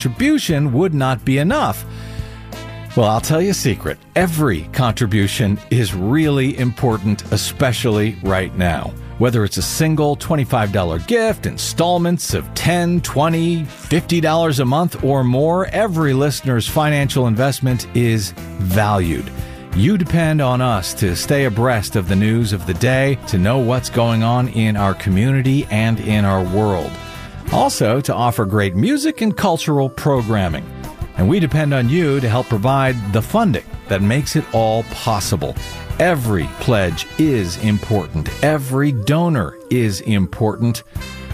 contribution would not be enough. Well, I'll tell you a secret. Every contribution is really important, especially right now. Whether it's a single $25 gift, installments of $10, $20, $50 a month or more, every listener's financial investment is valued. You depend on us to stay abreast of the news of the day, to know what's going on in our community and in our world. Also, to offer great music and cultural programming. And we depend on you to help provide the funding that makes it all possible. Every pledge is important. Every donor is important.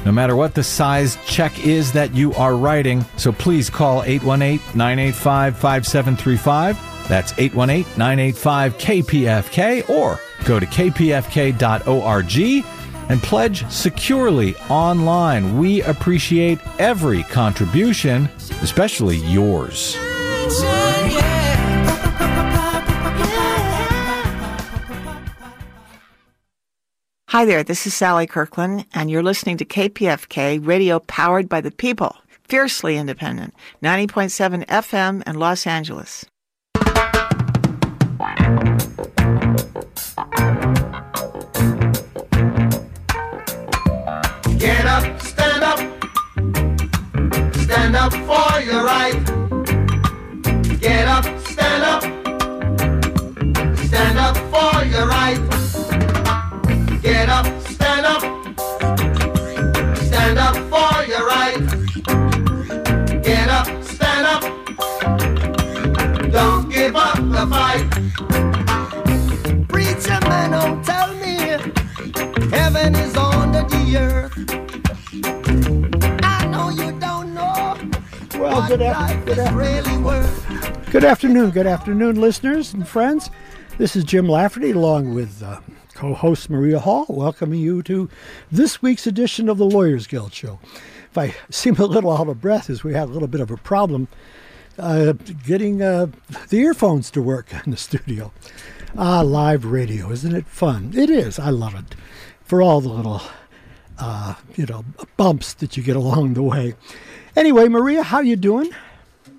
No matter what the size check is that you are writing. So please call 818 985 5735. That's 818 985 KPFK or go to kpfk.org and pledge securely online. We appreciate every contribution, especially yours. Hi there, this is Sally Kirkland, and you're listening to KPFK, radio powered by the people, fiercely independent, 90.7 FM in Los Angeles. Stand up for your right. Get up, stand up, stand up for your right. Get up, stand up, stand up for your right. Get up, stand up, don't give up the fight. Good, af- good, af- really good afternoon. Good afternoon, listeners and friends. This is Jim Lafferty along with uh, co host Maria Hall, welcoming you to this week's edition of the Lawyers Guild Show. If I seem a little out of breath, as we had a little bit of a problem uh, getting uh, the earphones to work in the studio. Ah, live radio, isn't it fun? It is. I love it. For all the little, uh, you know, bumps that you get along the way. Anyway, Maria, how you doing?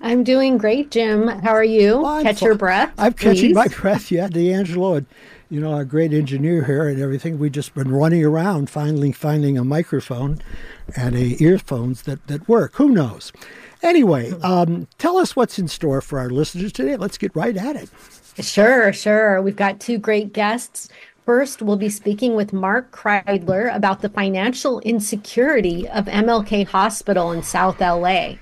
I'm doing great, Jim. How are you? I'm Catch your breath. I'm catching my breath. Yeah, D'Angelo, and you know our great engineer here and everything. We've just been running around, finally finding a microphone and a earphones that that work. Who knows? Anyway, um, tell us what's in store for our listeners today. Let's get right at it. Sure, sure. We've got two great guests. First, we'll be speaking with Mark Kreidler about the financial insecurity of MLK Hospital in South LA.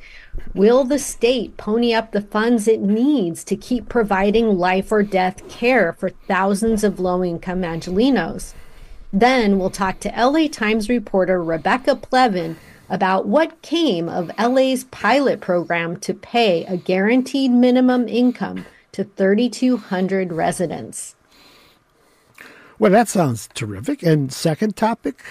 Will the state pony up the funds it needs to keep providing life or death care for thousands of low income Angelenos? Then we'll talk to LA Times reporter Rebecca Plevin about what came of LA's pilot program to pay a guaranteed minimum income to 3,200 residents. Well, that sounds terrific. And second topic,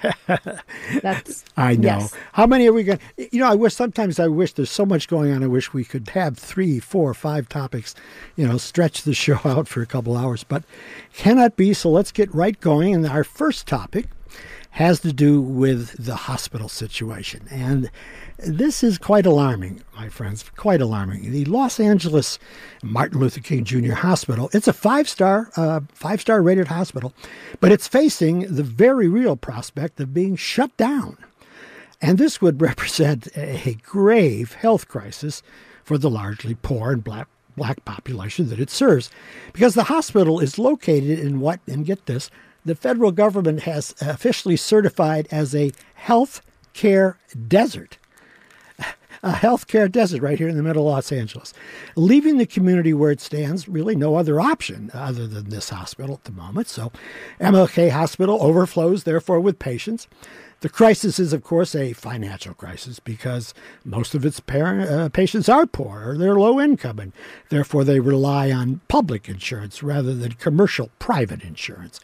That's I know. Yes. How many are we going? to You know, I wish sometimes I wish there's so much going on. I wish we could have three, four, five topics. You know, stretch the show out for a couple hours, but cannot be. So let's get right going. And our first topic has to do with the hospital situation, and this is quite alarming, my friends. Quite alarming. The Los Angeles Martin Luther King Jr. Hospital. It's a five-star, uh, five-star rated hospital, but it's facing the very real prospect of being shut down. And this would represent a grave health crisis for the largely poor and black, black population that it serves. Because the hospital is located in what, and get this, the federal government has officially certified as a health care desert. A healthcare desert right here in the middle of Los Angeles. Leaving the community where it stands, really no other option other than this hospital at the moment. So, MLK Hospital overflows, therefore, with patients. The crisis is, of course, a financial crisis because most of its par- uh, patients are poor or they're low income, and therefore they rely on public insurance rather than commercial private insurance.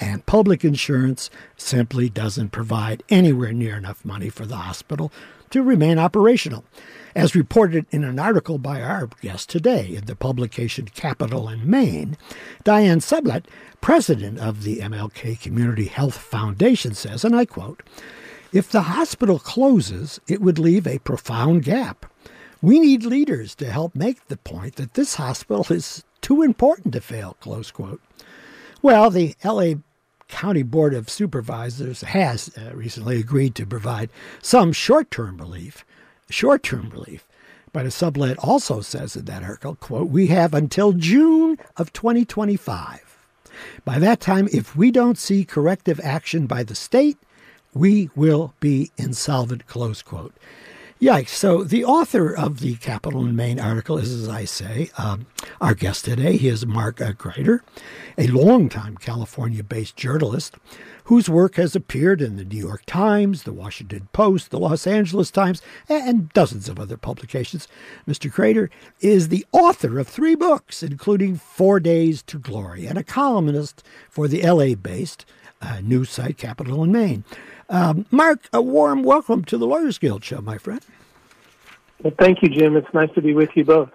And public insurance simply doesn't provide anywhere near enough money for the hospital to remain operational. As reported in an article by our guest today in the publication Capital and Main, Diane Sublett, president of the MLK Community Health Foundation, says, and I quote, If the hospital closes, it would leave a profound gap. We need leaders to help make the point that this hospital is too important to fail, close quote. Well, the LA County Board of Supervisors has uh, recently agreed to provide some short-term relief, short-term relief. But a Sublett also says in that article, quote, we have until June of 2025. By that time, if we don't see corrective action by the state, we will be insolvent, close quote. Yikes. So, the author of the Capital and Main article is, as I say, um, our guest today. He is Mark uh, Kreidler, a longtime California based journalist whose work has appeared in the New York Times, the Washington Post, the Los Angeles Times, and dozens of other publications. Mr. Kreidler is the author of three books, including Four Days to Glory, and a columnist for the LA based uh, news site Capital and Main. Um, Mark, a warm welcome to the Lawyers Guild show, my friend. Well, thank you, Jim. It's nice to be with you both.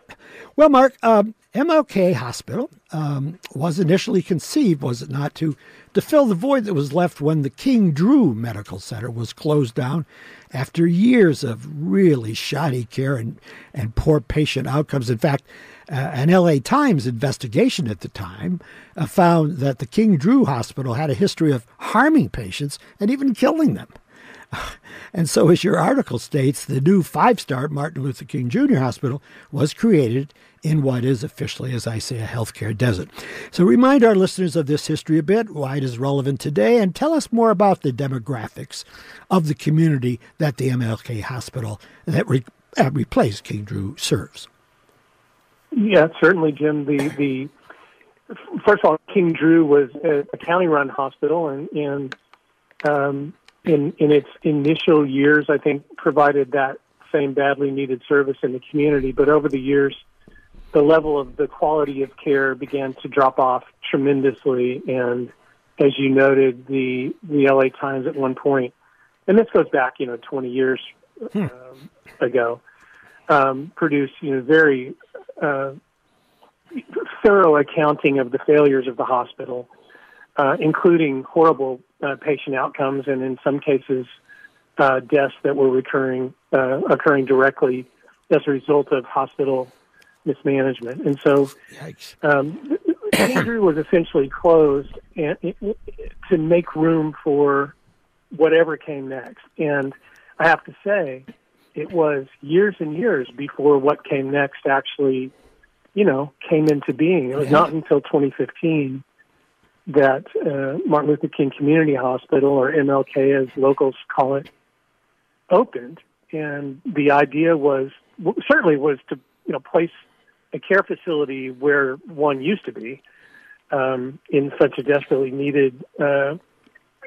Well, Mark, um, MLK Hospital um, was initially conceived, was it not, to, to fill the void that was left when the King Drew Medical Center was closed down after years of really shoddy care and, and poor patient outcomes. In fact, an LA Times investigation at the time uh, found that the King Drew Hospital had a history of harming patients and even killing them. And so, as your article states, the new five star Martin Luther King Jr. Hospital was created in what is officially, as I say, a healthcare desert. So, remind our listeners of this history a bit, why it is relevant today, and tell us more about the demographics of the community that the MLK Hospital that re- uh, replaced King Drew serves. Yeah, certainly, Jim. The the first of all, King Drew was a, a county-run hospital, and and um, in in its initial years, I think provided that same badly needed service in the community. But over the years, the level of the quality of care began to drop off tremendously, and as you noted, the the LA Times at one point, and this goes back, you know, 20 years hmm. um, ago, um, produced you know very uh, thorough accounting of the failures of the hospital, uh, including horrible uh, patient outcomes and in some cases uh, deaths that were recurring uh, occurring directly as a result of hospital mismanagement. And so, um, Andrew was essentially closed and, to make room for whatever came next. And I have to say, it was years and years before what came next actually, you know, came into being. It was not until 2015 that uh, Martin Luther King Community Hospital, or MLK as locals call it, opened. And the idea was certainly was to you know place a care facility where one used to be um, in such a desperately needed uh,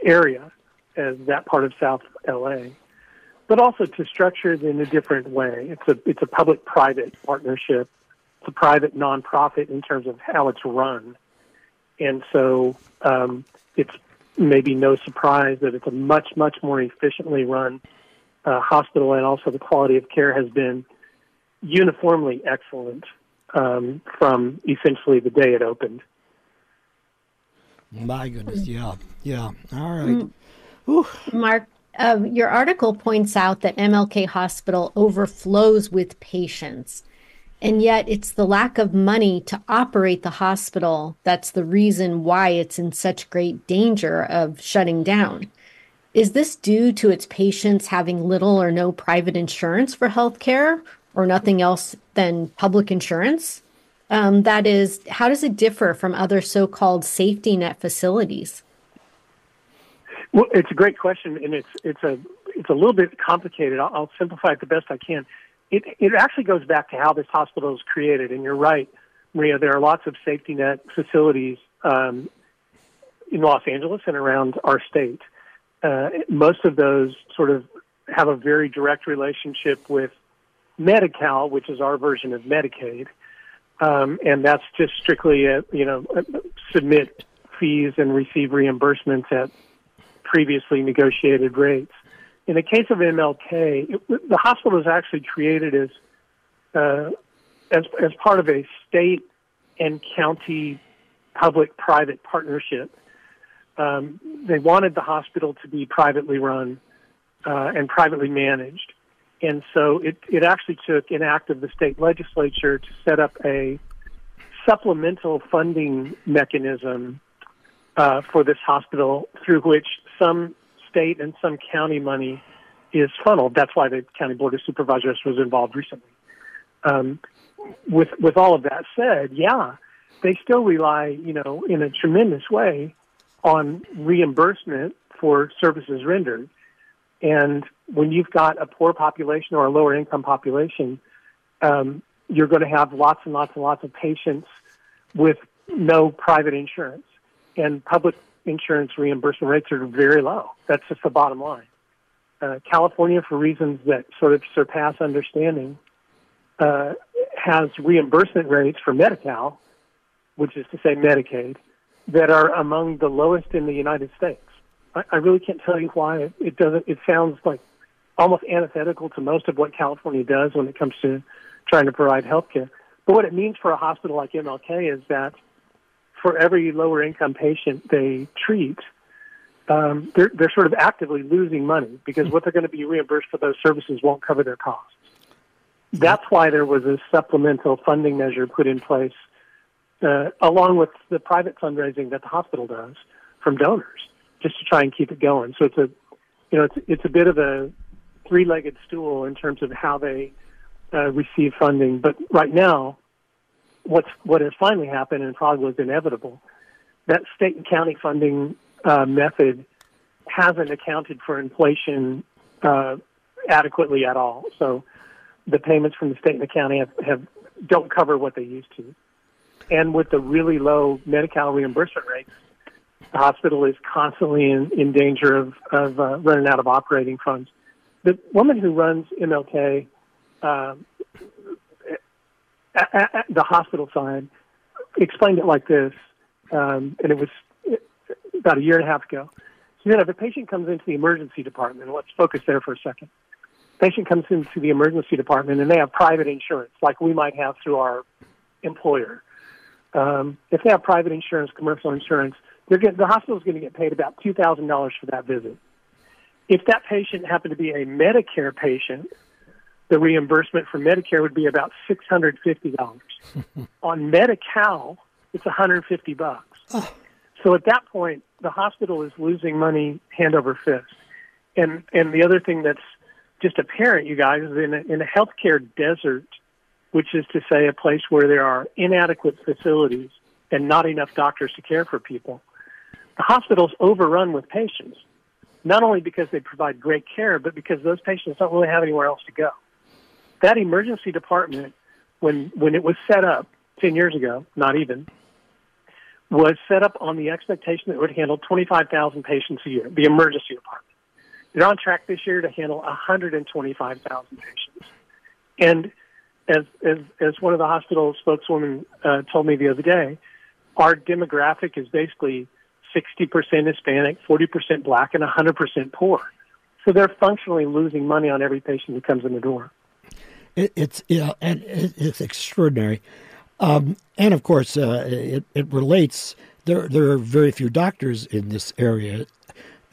area as that part of South LA but also to structure it in a different way. It's a it's a public private partnership. It's a private nonprofit in terms of how it's run, and so um, it's maybe no surprise that it's a much much more efficiently run uh, hospital, and also the quality of care has been uniformly excellent um, from essentially the day it opened. My goodness, yeah, yeah. All right. Mm. Mark, uh, your article points out that MLK Hospital overflows with patients. And yet, it's the lack of money to operate the hospital that's the reason why it's in such great danger of shutting down. Is this due to its patients having little or no private insurance for health care or nothing else than public insurance? Um, that is, how does it differ from other so called safety net facilities? Well, it's a great question, and it's it's a it's a little bit complicated. I'll, I'll simplify it the best I can. It it actually goes back to how this hospital was created, and you're right, Maria. There are lots of safety net facilities um, in Los Angeles and around our state. Uh, most of those sort of have a very direct relationship with Medi-Cal, which is our version of Medicaid, um, and that's just strictly a, you know submit fees and receive reimbursements at previously negotiated rates. In the case of MLK, it, the hospital was actually created as, uh, as as part of a state and county public-private partnership. Um, they wanted the hospital to be privately run, uh, and privately managed. And so it, it actually took an act of the state legislature to set up a supplemental funding mechanism uh, for this hospital through which some state and some county money is funneled. That's why the county board of supervisors was involved recently. Um, with with all of that said, yeah, they still rely, you know, in a tremendous way on reimbursement for services rendered. And when you've got a poor population or a lower income population, um, you're going to have lots and lots and lots of patients with no private insurance. And public insurance reimbursement rates are very low. That's just the bottom line. Uh, California, for reasons that sort of surpass understanding, uh, has reimbursement rates for Medi-Cal, which is to say Medicaid, that are among the lowest in the United States. I, I really can't tell you why. It, doesn't. It sounds like almost antithetical to most of what California does when it comes to trying to provide health care. But what it means for a hospital like MLK is that for every lower income patient they treat, um, they're, they're sort of actively losing money because what they're going to be reimbursed for those services won't cover their costs. That's why there was a supplemental funding measure put in place, uh, along with the private fundraising that the hospital does from donors, just to try and keep it going. So it's a, you know, it's it's a bit of a three-legged stool in terms of how they uh, receive funding. But right now, what's what has finally happened and probably was inevitable, that state and county funding uh, method hasn't accounted for inflation uh, adequately at all. So the payments from the state and the county have, have don't cover what they used to. And with the really low Medi-Cal reimbursement rates, the hospital is constantly in, in danger of, of uh, running out of operating funds. The woman who runs MLK, uh, the hospital side, explained it like this, um, and it was about a year and a half ago. So then if a patient comes into the emergency department, let's focus there for a second patient comes into the emergency department and they have private insurance, like we might have through our employer. Um, if they have private insurance, commercial insurance, they're getting, the hospital is going to get paid about two thousand dollars for that visit. If that patient happened to be a Medicare patient, the reimbursement for Medicare would be about six hundred fifty dollars. On Medi-Cal, it's one hundred fifty bucks. Oh. So at that point, the hospital is losing money hand over fist. And and the other thing that's just apparent, you guys, is in a, in a healthcare desert, which is to say a place where there are inadequate facilities and not enough doctors to care for people, the hospital's overrun with patients, not only because they provide great care, but because those patients don't really have anywhere else to go. That emergency department, when, when it was set up 10 years ago, not even, was set up on the expectation that it would handle 25,000 patients a year, the emergency department. They're on track this year to handle 125,000 patients. And as, as, as one of the hospital spokeswomen uh, told me the other day, our demographic is basically 60% Hispanic, 40% black, and 100% poor. So they're functionally losing money on every patient who comes in the door. It, it's you know, and it, it's extraordinary, um, and of course, uh, it, it relates. There, there are very few doctors in this area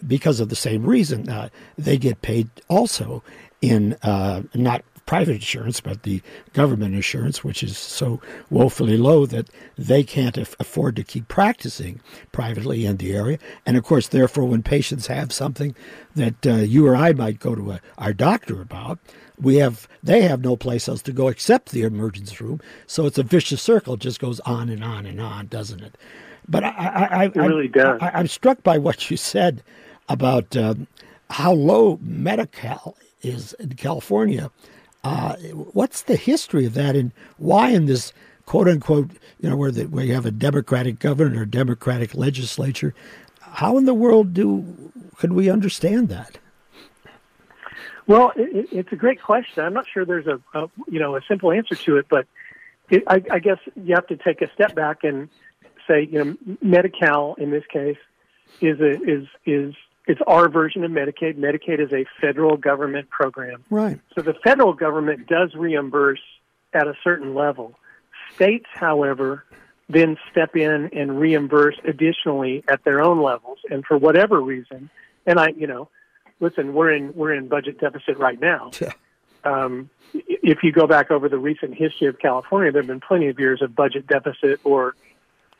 because of the same reason. Uh, they get paid also in uh, not private insurance, but the government insurance, which is so woefully low that they can't af- afford to keep practicing privately in the area. And of course, therefore, when patients have something that uh, you or I might go to a, our doctor about, we have they have no place else to go except the emergency room. So it's a vicious circle; it just goes on and on and on, doesn't it? But I, I, I, it really does. I, I'm struck by what you said about uh, how low Medi-Cal is in California. Uh, what's the history of that, and why in this quote unquote, you know, where the, where you have a Democratic governor or Democratic legislature, how in the world do could we understand that? Well, it, it's a great question. I'm not sure there's a, a you know a simple answer to it, but it, I, I guess you have to take a step back and say, you know, Medi-Cal in this case is a, is is it's our version of Medicaid. Medicaid is a federal government program. Right. So the federal government does reimburse at a certain level. States, however, then step in and reimburse additionally at their own levels. And for whatever reason, and I, you know, listen, we're in we're in budget deficit right now. Yeah. Um, if you go back over the recent history of California, there have been plenty of years of budget deficit or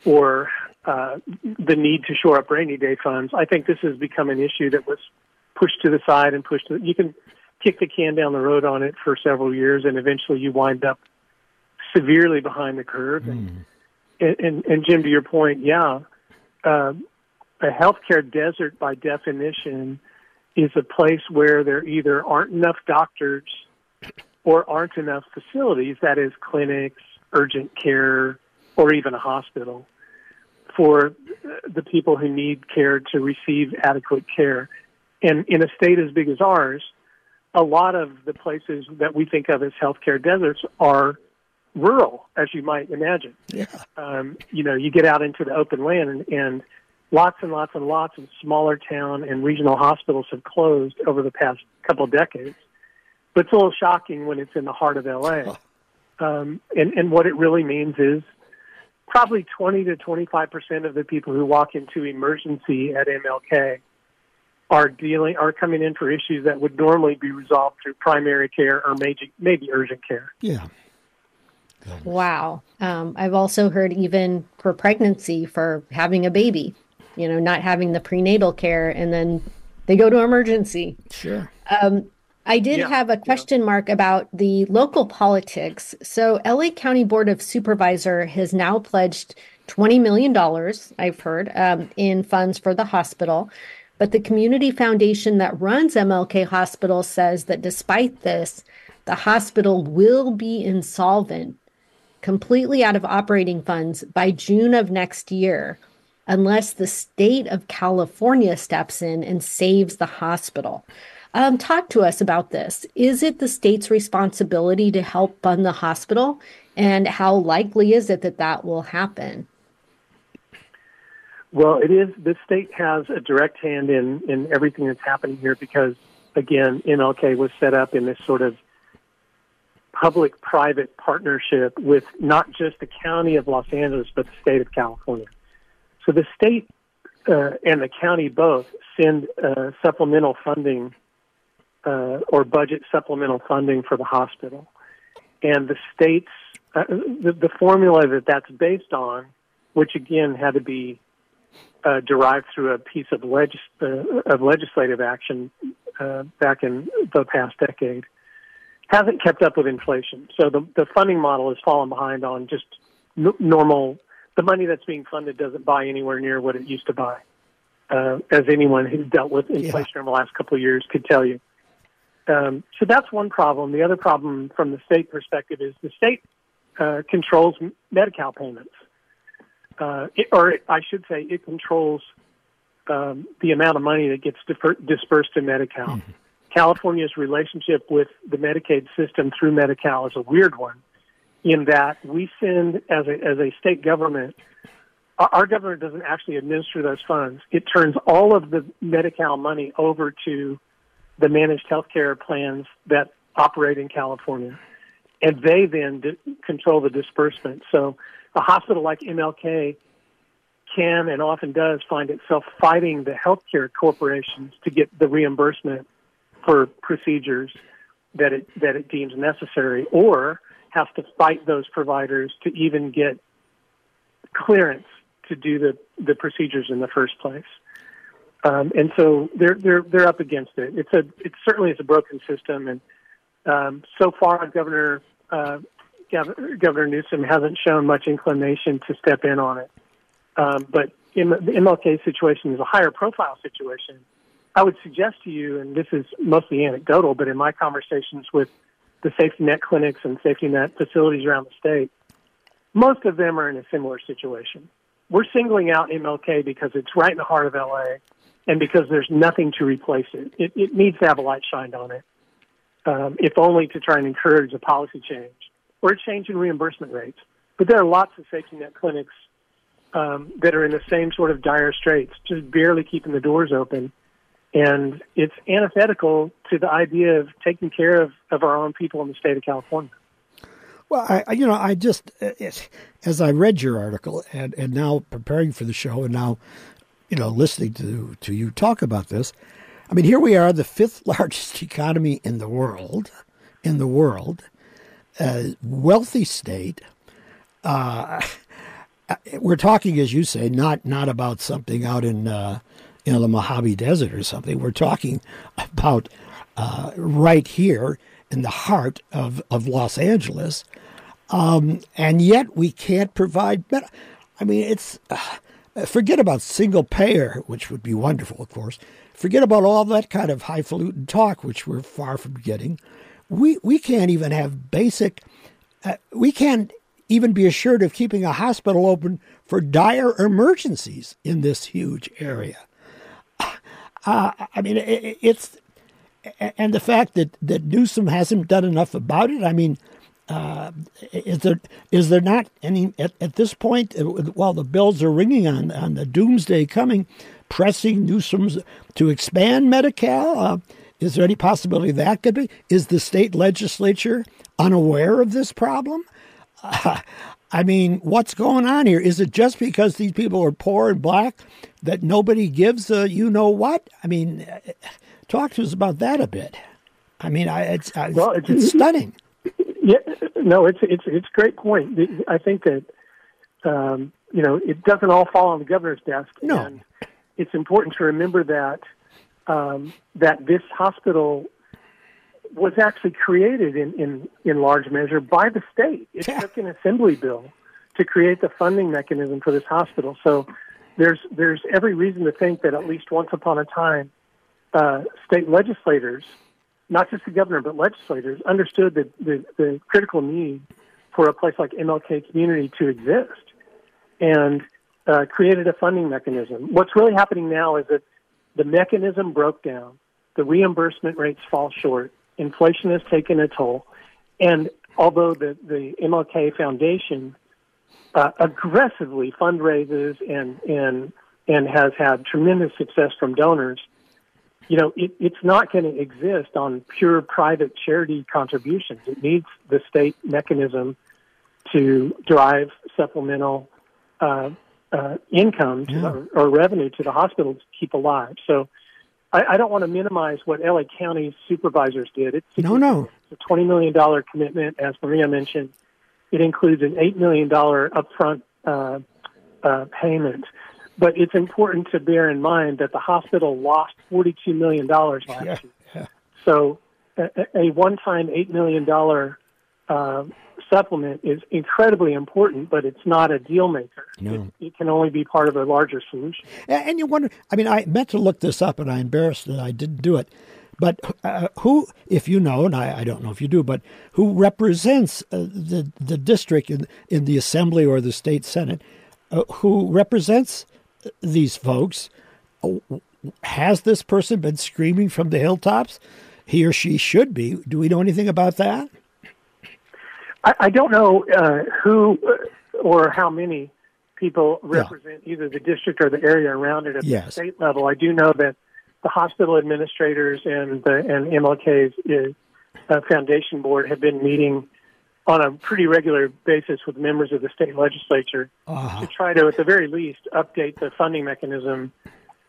or uh, the need to shore up rainy day funds. I think this has become an issue that was pushed to the side and pushed. To, you can kick the can down the road on it for several years, and eventually you wind up severely behind the curve. And, and, and Jim, to your point, yeah, uh, a healthcare desert by definition is a place where there either aren't enough doctors or aren't enough facilities, that is, clinics, urgent care, or even a hospital, for the people who need care to receive adequate care. And in a state as big as ours, a lot of the places that we think of as healthcare deserts are rural, as you might imagine. Yeah. Um, you know, you get out into the open land and, and lots and lots and lots of smaller town and regional hospitals have closed over the past couple of decades. But it's a little shocking when it's in the heart of LA. Um, and, and what it really means is probably 20 to 25 percent of the people who walk into emergency at MLK are dealing are coming in for issues that would normally be resolved through primary care or maybe maybe urgent care. Yeah. Wow. Um, I've also heard even for pregnancy, for having a baby, you know, not having the prenatal care, and then they go to emergency. Sure. Um, I did Yeah, have a question mark about the local politics. So, LA County Board of Supervisor has now pledged $20 million, I've heard, um, in funds for the hospital. But the community foundation that runs MLK Hospital says that despite this, the hospital will be insolvent, completely out of operating funds by June of next year, unless the state of California steps in and saves the hospital. Um, talk to us about this. Is it the state's responsibility to help fund the hospital? And how likely is it that that will happen? Well, it is. The state has a direct hand in in everything that's happening here because, again, MLK was set up in this sort of public-private partnership with not just the county of Los Angeles but the state of California. So the state uh, and the county both send uh, supplemental funding uh, or budget supplemental funding for the hospital, and the state's uh, the, the formula that that's based on, which again had to be uh, derived through a piece of, legis- uh, of legislative action uh, back in the past decade, hasn't kept up with inflation. So the, the funding model has fallen behind on just n- normal. The money that's being funded doesn't buy anywhere near what it used to buy, uh, as anyone who's dealt with inflation over the last couple of years could tell you. Um, so that's one problem. The other problem from the state perspective is the state uh, controls Medi-Cal payments uh, it, or I should say, it controls um, the amount of money that gets differ- dispersed to Medi-Cal. Mm-hmm. California's relationship with the Medicaid system through Medi-Cal is a weird one, in that we send as a as a state government. Our, our government doesn't actually administer those funds. It turns all of the Medi-Cal money over to the managed healthcare plans that operate in California, and they then di- control the disbursement. So a hospital like MLK can and often does find itself fighting the healthcare corporations to get the reimbursement for procedures that it that it deems necessary, or has to fight those providers to even get clearance to do the the procedures in the first place. Um, and so they're they're they're up against it. It's a it certainly is a broken system, and um, so far Governor uh, Gov- Newsom hasn't shown much inclination to step in on it. Um, but in the MLK situation is a higher profile situation. I would suggest to you, and this is mostly anecdotal, but in my conversations with the safety net clinics and safety net facilities around the state, most of them are in a similar situation. We're singling out MLK because it's right in the heart of LA and because there's nothing to replace it. It, it needs to have a light shined on it, um, if only to try and encourage a policy change or a change in reimbursement rates. But there are lots of safety net clinics um, that are in the same sort of dire straits, just barely keeping the doors open. And it's antithetical to the idea of taking care of, of our own people in the state of California. Well, I, you know, I just it, as I read your article and and now preparing for the show and now, you know, listening to to you talk about this, I mean, here we are, the fifth largest economy in the world, in the world, a wealthy state. Uh, we're talking, as you say, not not about something out in uh, you know the Mojave Desert or something. We're talking about uh, right here in the heart of of Los Angeles, um, and yet we can't provide. I mean, it's uh, forget about single payer, which would be wonderful, of course. Forget about all that kind of highfalutin talk, which we're far from getting. We we can't even have basic. Uh, we can't even be assured of keeping a hospital open for dire emergencies in this huge area. Uh, I mean, it, it's and the fact that that Newsom hasn't done enough about it. I mean, uh, is there is there not any at, at this point? Uh, while the bells are ringing on on the doomsday coming, pressing Newsom's to expand Medi-Cal. Uh, is there any possibility that could be? Is the state legislature unaware of this problem? Uh, I mean, what's going on here? Is it just because these people are poor and black that nobody gives a you know what? I mean, uh, talk to us about that a bit. I mean, I, it's, well, it's, it's stunning. Yeah, no, it's it's it's a great point. I think that um, you know it doesn't all fall on the governor's desk. No. And it's important to remember that um, that this hospital was actually created in, in, in large measure by the state. It yeah. took an assembly bill to create the funding mechanism for this hospital. So there's there's every reason to think that at least once upon a time, uh, state legislators not just the governor, but legislators understood the, the, the critical need for a place like MLK Community to exist and uh, created a funding mechanism. What's really happening now is that the mechanism broke down, the reimbursement rates fall short, inflation has taken a toll, and although the, the MLK Foundation uh, aggressively fundraises and, and, and has had tremendous success from donors, you know, it, it's not going to exist on pure private charity contributions. It needs the state mechanism to drive supplemental uh, uh, income yeah. or, or, revenue to the hospital to keep alive. So I, I don't want to minimize what LA County supervisors did. It's, no, no. It's a $20 million commitment, as Maria mentioned. It includes an $8 million upfront uh, uh, payment but it's important to bear in mind that the hospital lost $42 million last yeah, year. Yeah. So a, a one-time $8 million uh, supplement is incredibly important, but it's not a deal maker. No. It, it, can only be part of a larger solution. And you wonder, I mean, I meant to look this up and I'm embarrassed that I didn't do it. But uh, who, if you know, and I, I, don't know if you do, but who represents uh, the the district in in the assembly or the state senate, uh, who represents these folks. Has this person been screaming from the hilltops? He or she should be. Do we know anything about that? I, I don't know uh, who uh, or how many people represent yeah. either the district or the area around it at yes. the state level. I do know that the hospital administrators and the and MLK's uh, foundation board have been meeting on a pretty regular basis with members of the state legislature uh-huh. to try to, at the very least, update the funding mechanism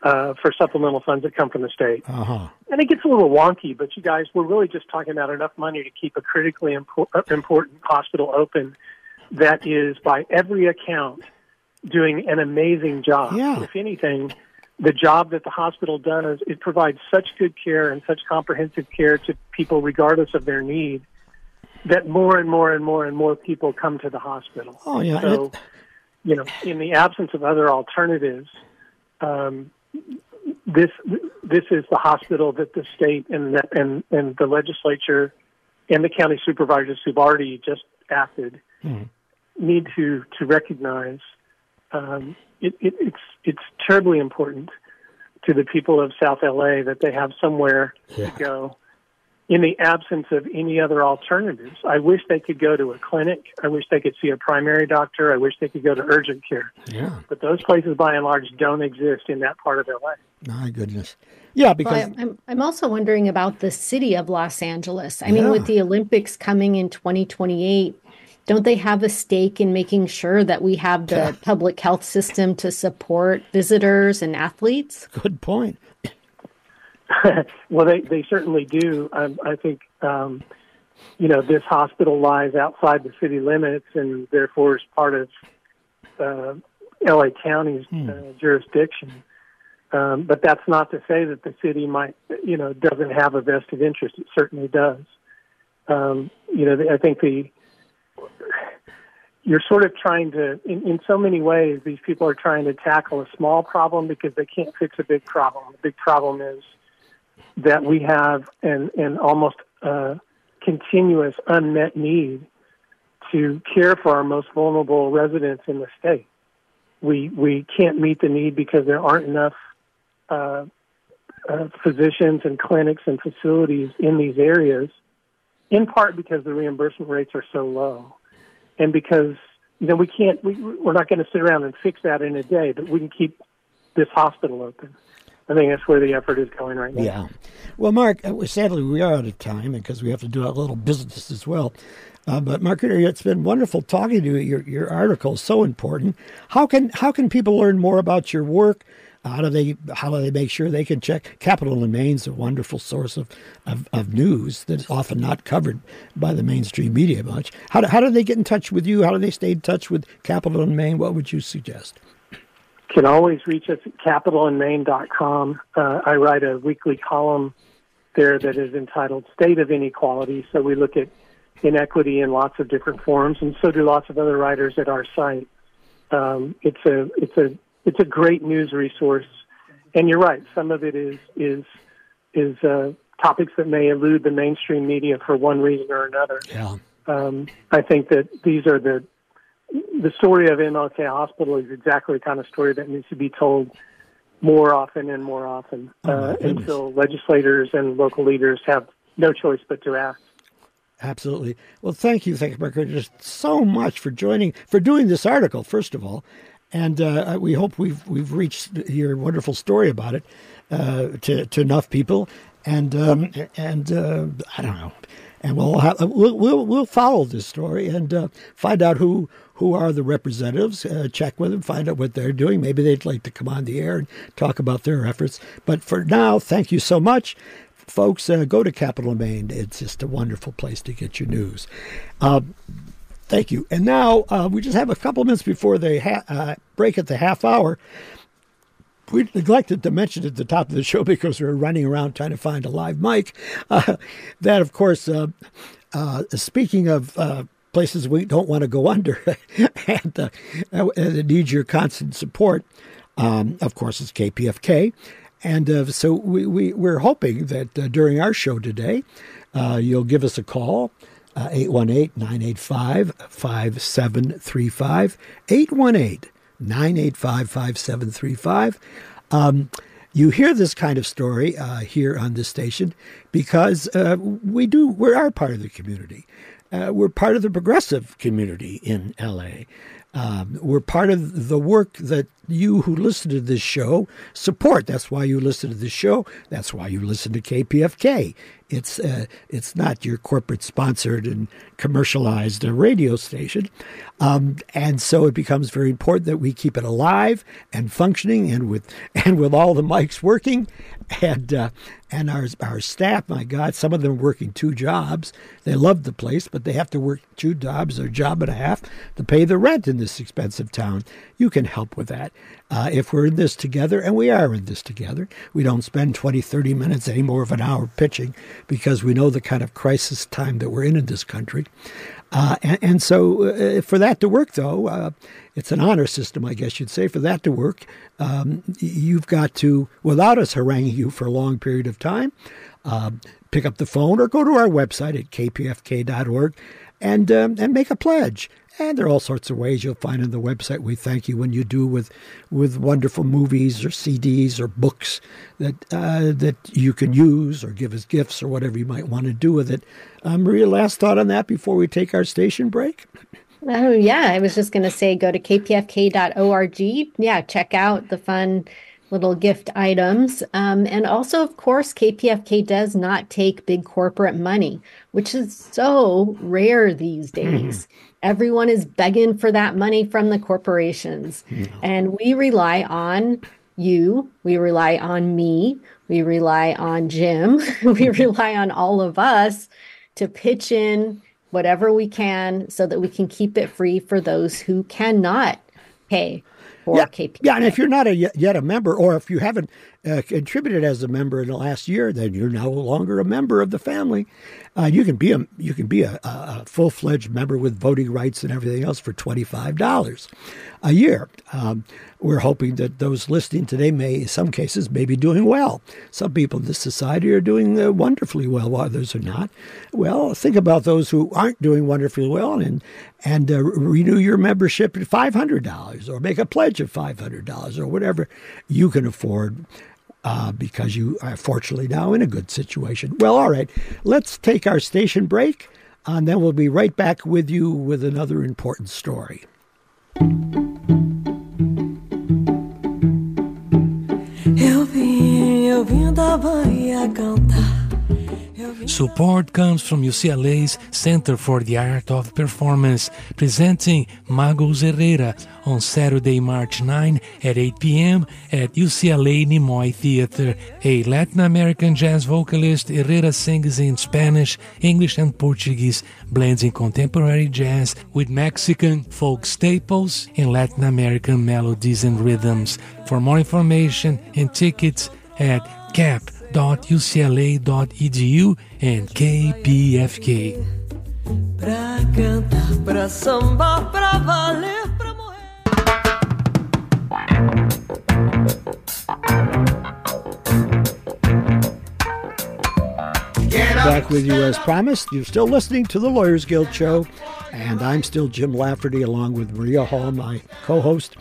uh, for supplemental funds that come from the state. Uh-huh. And it gets a little wonky, but you guys, we're really just talking about enough money to keep a critically impor- uh, important hospital open that is, by every account, doing an amazing job. Yeah. If anything, the job that the hospital does, is it provides such good care and such comprehensive care to people regardless of their need that more and more and more and more people come to the hospital. Oh yeah. So, it... you know, in the absence of other alternatives, um, this this is the hospital that the state and the, and and the legislature and the county supervisors who've already just acted hmm. need to to recognize. Um, it, it, it's it's terribly important to the people of South LA that they have somewhere yeah. to go in the absence of any other alternatives. I wish they could go to a clinic. I wish they could see a primary doctor. I wish they could go to urgent care. Yeah. But those places, by and large, don't exist in that part of LA. My goodness. Yeah, because well, I'm I'm also wondering about the city of Los Angeles. I yeah. mean, with the Olympics coming in 2028, don't they have a stake in making sure that we have the public health system to support visitors and athletes? Good point. well, they they certainly do. I, I think um, you know this hospital lies outside the city limits and therefore is part of uh, LA County's Hmm. uh, jurisdiction. Um, but that's not to say that the city might, you know, doesn't have a vested interest. It certainly does. Um, you know, I think the you're sort of trying to, in, in so many ways, these people are trying to tackle a small problem because they can't fix a big problem. The big problem is that we have an, an almost uh, continuous unmet need to care for our most vulnerable residents in the state. We we can't meet the need because there aren't enough uh, uh, physicians and clinics and facilities in these areas. In part because the reimbursement rates are so low, and because you know we can't we, we're not going to sit around and fix that in a day, but we can keep this hospital open. I think that's where the effort is going right now. Yeah. Well, Mark, uh, sadly, we are out of time because we have to do a little business as well. Uh, but Mark, it's been wonderful talking to you. Your your article is so important. How can how can people learn more about your work? How do they how do they make sure they can check? Capital and Main's a wonderful source of, of, of news that's often not covered by the mainstream media much. How do, how do they get in touch with you? How do they stay in touch with Capital and Main? What would you suggest? Can always reach us at capitalandmain.com. Uh, I write a weekly column there that is entitled State of Inequality. So we look at inequity in lots of different forms, and so do lots of other writers at our site. Um, it's a it's a it's a great news resource, and you're right. Some of it is is is uh, topics that may elude the mainstream media for one reason or another. Yeah. Um, I think that these are the the story of MLK Hospital is exactly the kind of story that needs to be told more often and more often Oh, uh, until legislators and local leaders have no choice but to act. Absolutely. Well, thank you, thank you, Mark, just so much for joining, for doing this article, first of all, and uh, we hope we've we've reached your wonderful story about it uh, to to enough people, and um, and uh, I don't know, and we'll have, we'll, we'll we'll follow this story and uh, find out who who are the representatives. Uh, check with them, find out what they're doing. Maybe they'd like to come on the air and talk about their efforts. But for now, thank you so much folks, uh, go to Capital Main. It's just a wonderful place to get your news. Um, thank you. And now uh, we just have a couple minutes before the ha- uh, break at the half hour. We neglected to mention at the top of the show because we were running around trying to find a live mic. Uh, that, of course, uh, uh, speaking of uh, places we don't want to go under and, uh, and need your constant support, um, of course, it's KPFK. And uh, so we, we, we're hoping that during our show today, you'll give us a call, uh, 818 985 5735. 818 985 5735. Um, you hear this kind of story uh, here on this station because uh, we do, we are part of the community. Uh, we're part of the progressive community in LA. Um, we're part of the work that you who listen to this show support. That's why you listen to this show. That's why you listen to KPFK. It's uh, it's not your corporate sponsored and commercialized uh, radio station, um, and so it becomes very important that we keep it alive and functioning, and with and with all the mics working, and uh, and our our staff. My God, some of them are working two jobs. They love the place, but they have to work two jobs or job and a half to pay the rent in this expensive town. You can help with that. Uh, if we're in this together, and we are in this together, we don't spend 20, 30 minutes any more of an hour pitching because we know the kind of crisis time that we're in in this country. Uh, and, and, so, uh, for that to work, though, uh, it's an honor system, I guess you'd say. For that to work, um, you've got to, without us haranguing you for a long period of time, um, pick up the phone or go to our website at kpfk.org and um, and make a pledge. And there are all sorts of ways you'll find on the website. We thank you when you do with with wonderful movies or CDs or books that uh, that you can use or give as gifts or whatever you might want to do with it. Uh, Maria, last thought on that before we take our station break. Oh yeah, I was just going to say go to kpfk.org. Yeah, check out the fun little gift items. Um, and also, of course, KPFK does not take big corporate money, which is so rare these days. Everyone is begging for that money from the corporations. And we rely on you, we rely on me, we rely on Jim, we rely on all of us to pitch in whatever we can so that we can keep it free for those who cannot pay for yeah. Yeah, and if you're not a, yet a member, or if you haven't uh, contributed as a member in the last year, then you're no longer a member of the family. Uh, you can be a you can be a, a full fledged member with voting rights and everything else for twenty five dollars a year. Um, we're hoping that those listening today may, in some cases, may be doing well. Some people in this society are doing uh, wonderfully well, while others are not. Well, think about those who aren't doing wonderfully well, and and uh, renew your membership at five hundred dollars, or make a pledge of five hundred dollars, or whatever you can afford uh, because you are fortunately now in a good situation. Well, all right, let's take our station break, and then we'll be right back with you with another important story. Eu vim, eu vim da Bahia cantar. Support comes from UCLA's Center for the Art of Performance, presenting Magos Herrera on Saturday, March 9 at 8 p.m. at UCLA Nimoy Theater. A Latin American jazz vocalist, Herrera sings in Spanish, English, and Portuguese, blending contemporary jazz with Mexican folk staples and Latin American melodies and rhythms. For more information and tickets at CAP www.ucla.edu and KPFK. Pra cantar, pra sambar, pra valer, pra morrer. Back with you as promised. You're still listening to the Lawyers Guild show, and I'm still Jim Lafferty along with Maria Hall, my co-host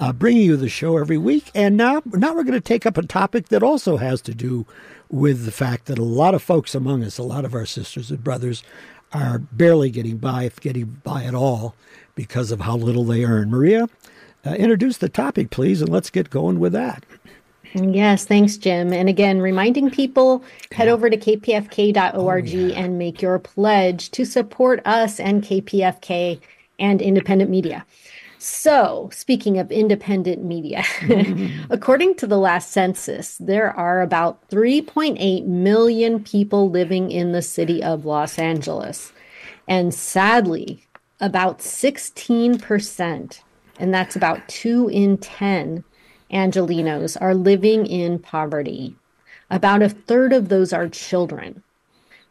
uh, bringing you the show every week. And now, now we're going to take up a topic that also has to do with the fact that a lot of folks among us, a lot of our sisters and brothers, are barely getting by, if getting by at all, because of how little they earn. Maria, uh, introduce the topic, please, and let's get going with that. Yes, thanks, Jim. And again, reminding people head over to kpfk.org oh, yeah. and make your pledge to support us and KPFK and independent media. So, speaking of independent media, mm-hmm. according to the last census, there are about 3.8 million people living in the city of Los Angeles. And sadly, about 16%, and that's about two in 10 Angelenos, are living in poverty. About a third of those are children.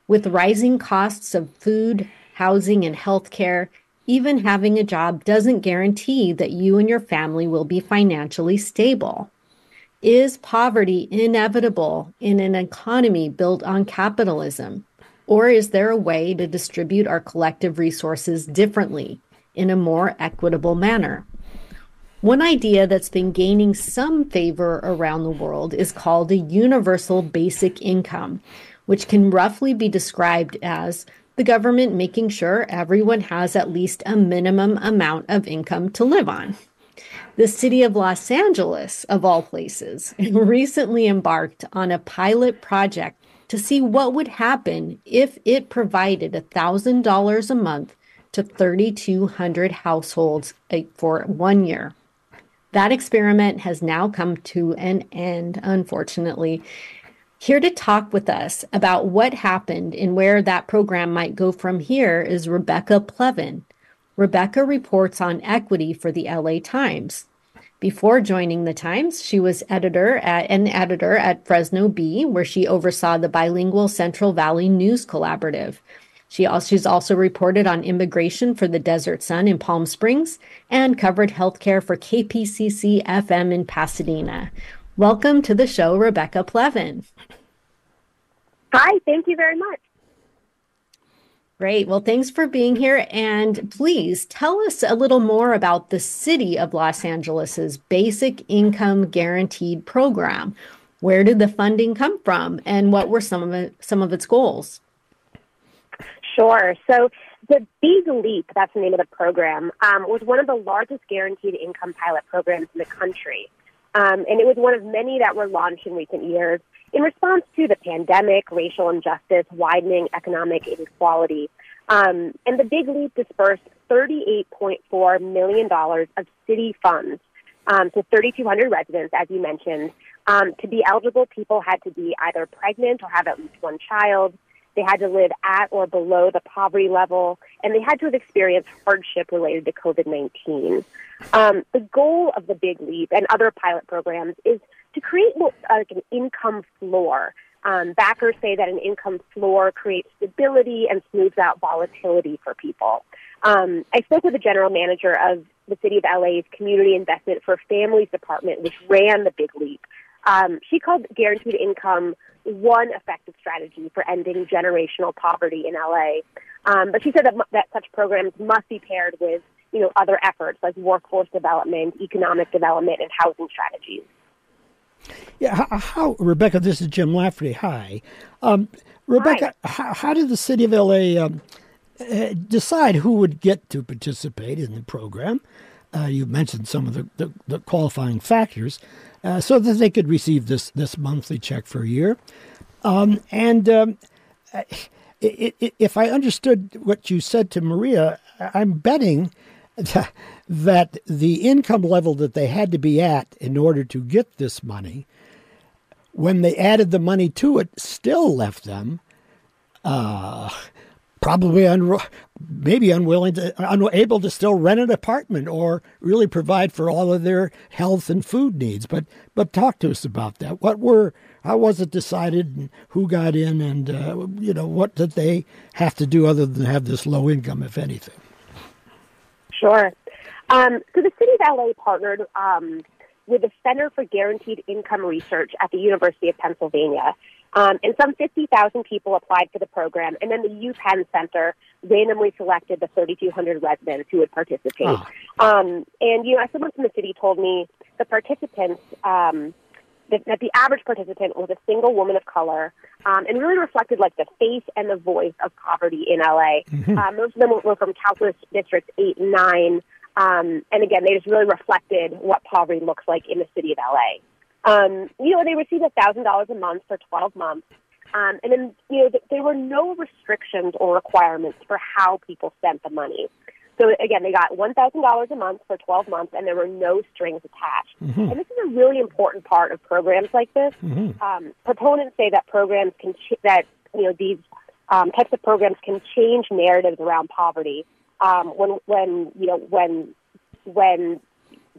With rising costs of food, housing, and healthcare, even having a job doesn't guarantee that you and your family will be financially stable. Is poverty inevitable in an economy built on capitalism? Or is there a way to distribute our collective resources differently in a more equitable manner? One idea that's been gaining some favor around the world is called a universal basic income, which can roughly be described as the government making sure everyone has at least a minimum amount of income to live on. The city of Los Angeles, of all places, recently embarked on a pilot project to see what would happen if it provided $1,000 a month to 3,200 households uh, for one year. That experiment has now come to an end, unfortunately, here to talk with us about what happened and where that program might go from here is Rebecca Plevin. Rebecca reports on equity for the LA Times. Before joining the Times, she was editor at an editor at Fresno Bee, where she oversaw the bilingual Central Valley News Collaborative. She also, she's also reported on immigration for the Desert Sun in Palm Springs and covered healthcare for KPCC FM in Pasadena. Welcome to the show, Rebecca Plevin. Hi, thank you very much. Great. Well, thanks for being here. And please tell us a little more about the City of Los Angeles's Basic Income Guaranteed Program. Where did the funding come from, and what were some of it, some of its goals? Sure. So the Big Leap, that's the name of the program, um, was one of the largest guaranteed income pilot programs in the country. Um, and it was one of many that were launched in recent years in response to the pandemic, racial injustice, widening economic inequality. Um, and the Big Leap dispersed $38.4 million of city funds um, to 3,200 residents, as you mentioned. Um, to be eligible, people had to be either pregnant or have at least one child. They had to live at or below the poverty level, and they had to have experienced hardship related to COVID 19. Um, the goal of the Big Leap and other pilot programs is to create more, like an income floor. Um, backers say that an income floor creates stability and smooths out volatility for people. Um, I spoke with the general manager of the City of LA's Community Investment for Families Department, which ran the Big Leap. Um, she called guaranteed income one effective strategy for ending generational poverty in LA. Um, but she said that, that such programs must be paired with, you know, other efforts like workforce development, economic development, and housing strategies. Yeah, how, how Rebecca? This is Jim Lafferty. Hi, um, Rebecca. How, how, did the city of LA um, uh, decide who would get to participate in the program? Uh, you mentioned some of the, the, the qualifying factors, uh, so that they could receive this this monthly check for a year. Um, and um, it, it, if I understood what you said to Maria, I'm betting that, the income level that they had to be at in order to get this money, when they added the money to it, still left them uh, probably un- maybe unwilling to unable to still rent an apartment or really provide for all of their health and food needs. But but talk to us about that. What were how was it decided and who got in and uh, you know what did they have to do other than have this low income if anything? Sure. Um, so the city of la partnered um, with the center for guaranteed income research at the university of pennsylvania um, and some 50,000 people applied for the program. And then the UPenn Center randomly selected the 3,200 residents who would participate. Oh. Um, and, you know, as someone from the city told me, the participants, um, that, that the average participant was a single woman of color um, and really reflected like the face and the voice of poverty in LA. Mm-hmm. Um, most of them were from council districts 8 and 9. Um, and again, they just really reflected what poverty looks like in the city of LA. Um, you know, they received a thousand dollars a month for 12 months. Um, and then, you know, th- there were no restrictions or requirements for how people spent the money. So again, they got $1,000 a month for 12 months, and there were no strings attached. Mm-hmm. And this is a really important part of programs like this. Mm-hmm. Um, proponents say that programs can ch- that you know these um, types of programs can change narratives around poverty um, when when you know when when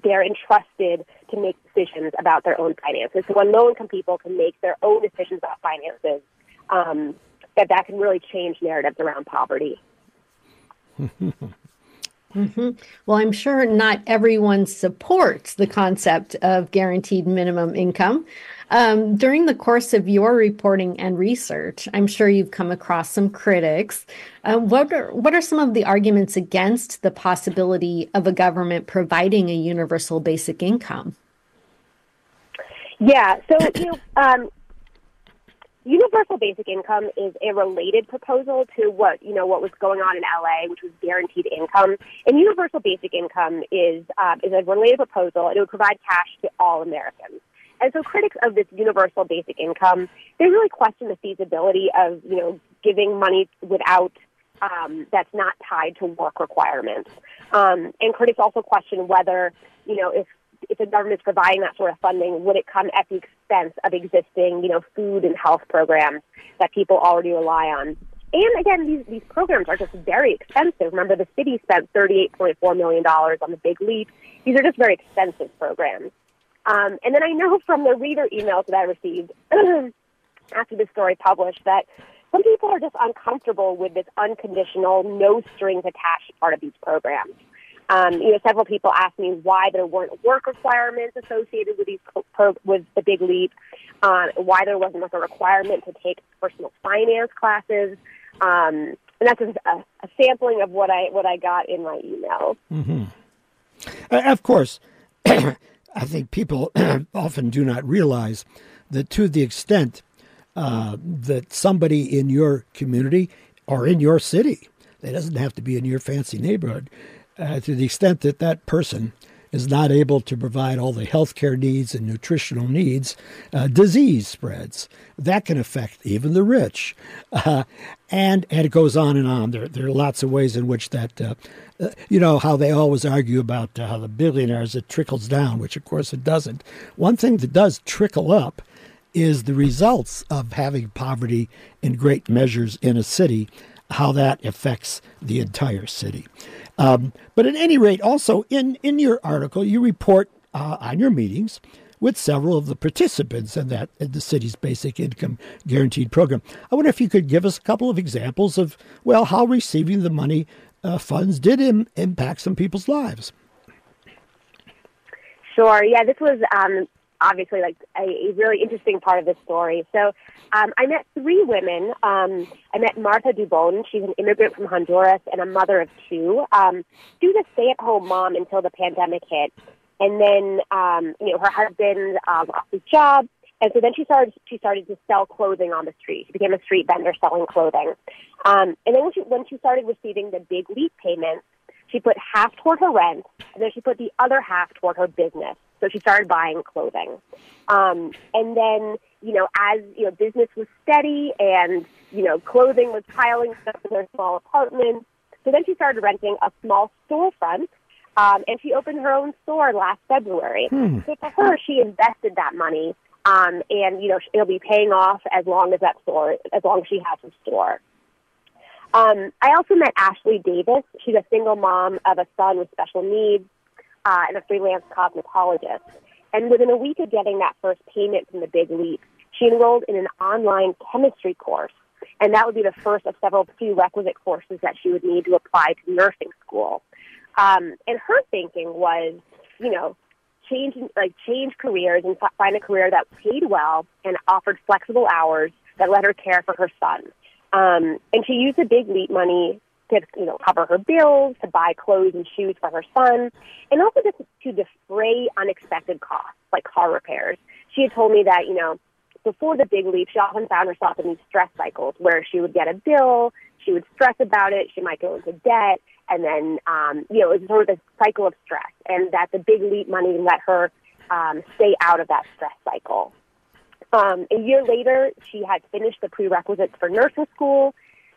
they're entrusted to make decisions about their own finances. So when low income people can make their own decisions about finances, um, that that can really change narratives around poverty. Mm-hmm. Well, I'm sure not everyone supports the concept of guaranteed minimum income. Um, during the course of your reporting and research, I'm sure you've come across some critics. Uh, what are what are some of the arguments against the possibility of a government providing a universal basic income? Yeah, so you know, um, universal basic income is a related proposal to what you know what was going on in LA, which was guaranteed income. And universal basic income is uh, is a related proposal, and it would provide cash to all Americans. And so critics of this universal basic income, they really question the feasibility of, you know, giving money without um, that's not tied to work requirements. Um, and critics also question whether, you know, if if the government's providing that sort of funding, would it come at the expense of existing, you know, food and health programs that people already rely on? And again, these, these programs are just very expensive. Remember, the city spent $38.4 million on the Big Leap. These are just very expensive programs. Um, and then I know from the reader emails that I received after the story published that some people are just uncomfortable with this unconditional, no strings attached part of these programs. Um, you know, several people asked me why there weren't work requirements associated with these pro- with the Big Leap, uh, why there wasn't like a requirement to take personal finance classes, um, and that's just a, a, sampling of what I what I got in my email. Mm-hmm. Uh, of course, I think people often do not realize that to the extent uh, that somebody in your community or in your city, it doesn't have to be in your fancy neighborhood, uh, to the extent that that person is not able to provide all the healthcare needs and nutritional needs, uh, disease spreads. That can affect even the rich. Uh, and, and it goes on and on. There, there are lots of ways in which that, uh, uh you know, how they always argue about uh, how the billionaires, it trickles down, which of course it doesn't. One thing that does trickle up is the results of having poverty in great measures in a city, how that affects the entire city. Um, but at any rate, also in, in your article, you report uh, on your meetings with several of the participants in that in the city's basic income guaranteed program. I wonder if you could give us a couple of examples of well how receiving the money uh, funds did Im- impact some people's lives. Sure. Yeah, this was um, obviously like a, a, really interesting part of the story. So um, I met three women. Um, I met Martha Dubon. She's an immigrant from Honduras and a mother of two. Um, she was a stay-at-home mom until the pandemic hit, and then um, you know her husband um, lost his job, and so then she started she started to sell clothing on the street. She became a street vendor selling clothing, um, and then when she when she started receiving the big leap payments, she put half toward her rent, and then she put the other half toward her business. So she started buying clothing. Um, and then, you know, as, you know, business was steady and, you know, clothing was piling up in her small apartment. So then she started renting a small storefront. Um, and she opened her own store last February. Hmm. So for her, she invested that money. Um, and, you know, it'll be paying off as long as that store, as long as she has a store. Um, I also met Ashley Davis. She's a single mom of a son with special needs uh, and a freelance cosmetologist. And within a week of getting that first payment from the Big Leap, she enrolled in an online chemistry course. And that would be the first of several prerequisite courses that she would need to apply to nursing school. Um, and her thinking was, you know, change like change careers and find a career that paid well and offered flexible hours that let her care for her son. Um, and she used the big leap money to you know cover her bills, to buy clothes and shoes for her son, and also just to defray unexpected costs like car repairs. She had told me that you know before the big leap, she often found herself in these stress cycles where she would get a bill, she would stress about it, she might go into debt, and then um, you know it was sort of a cycle of stress, and that the big leap money let her um, stay out of that stress cycle. Um, a year later, she had finished the prerequisites for nursing school.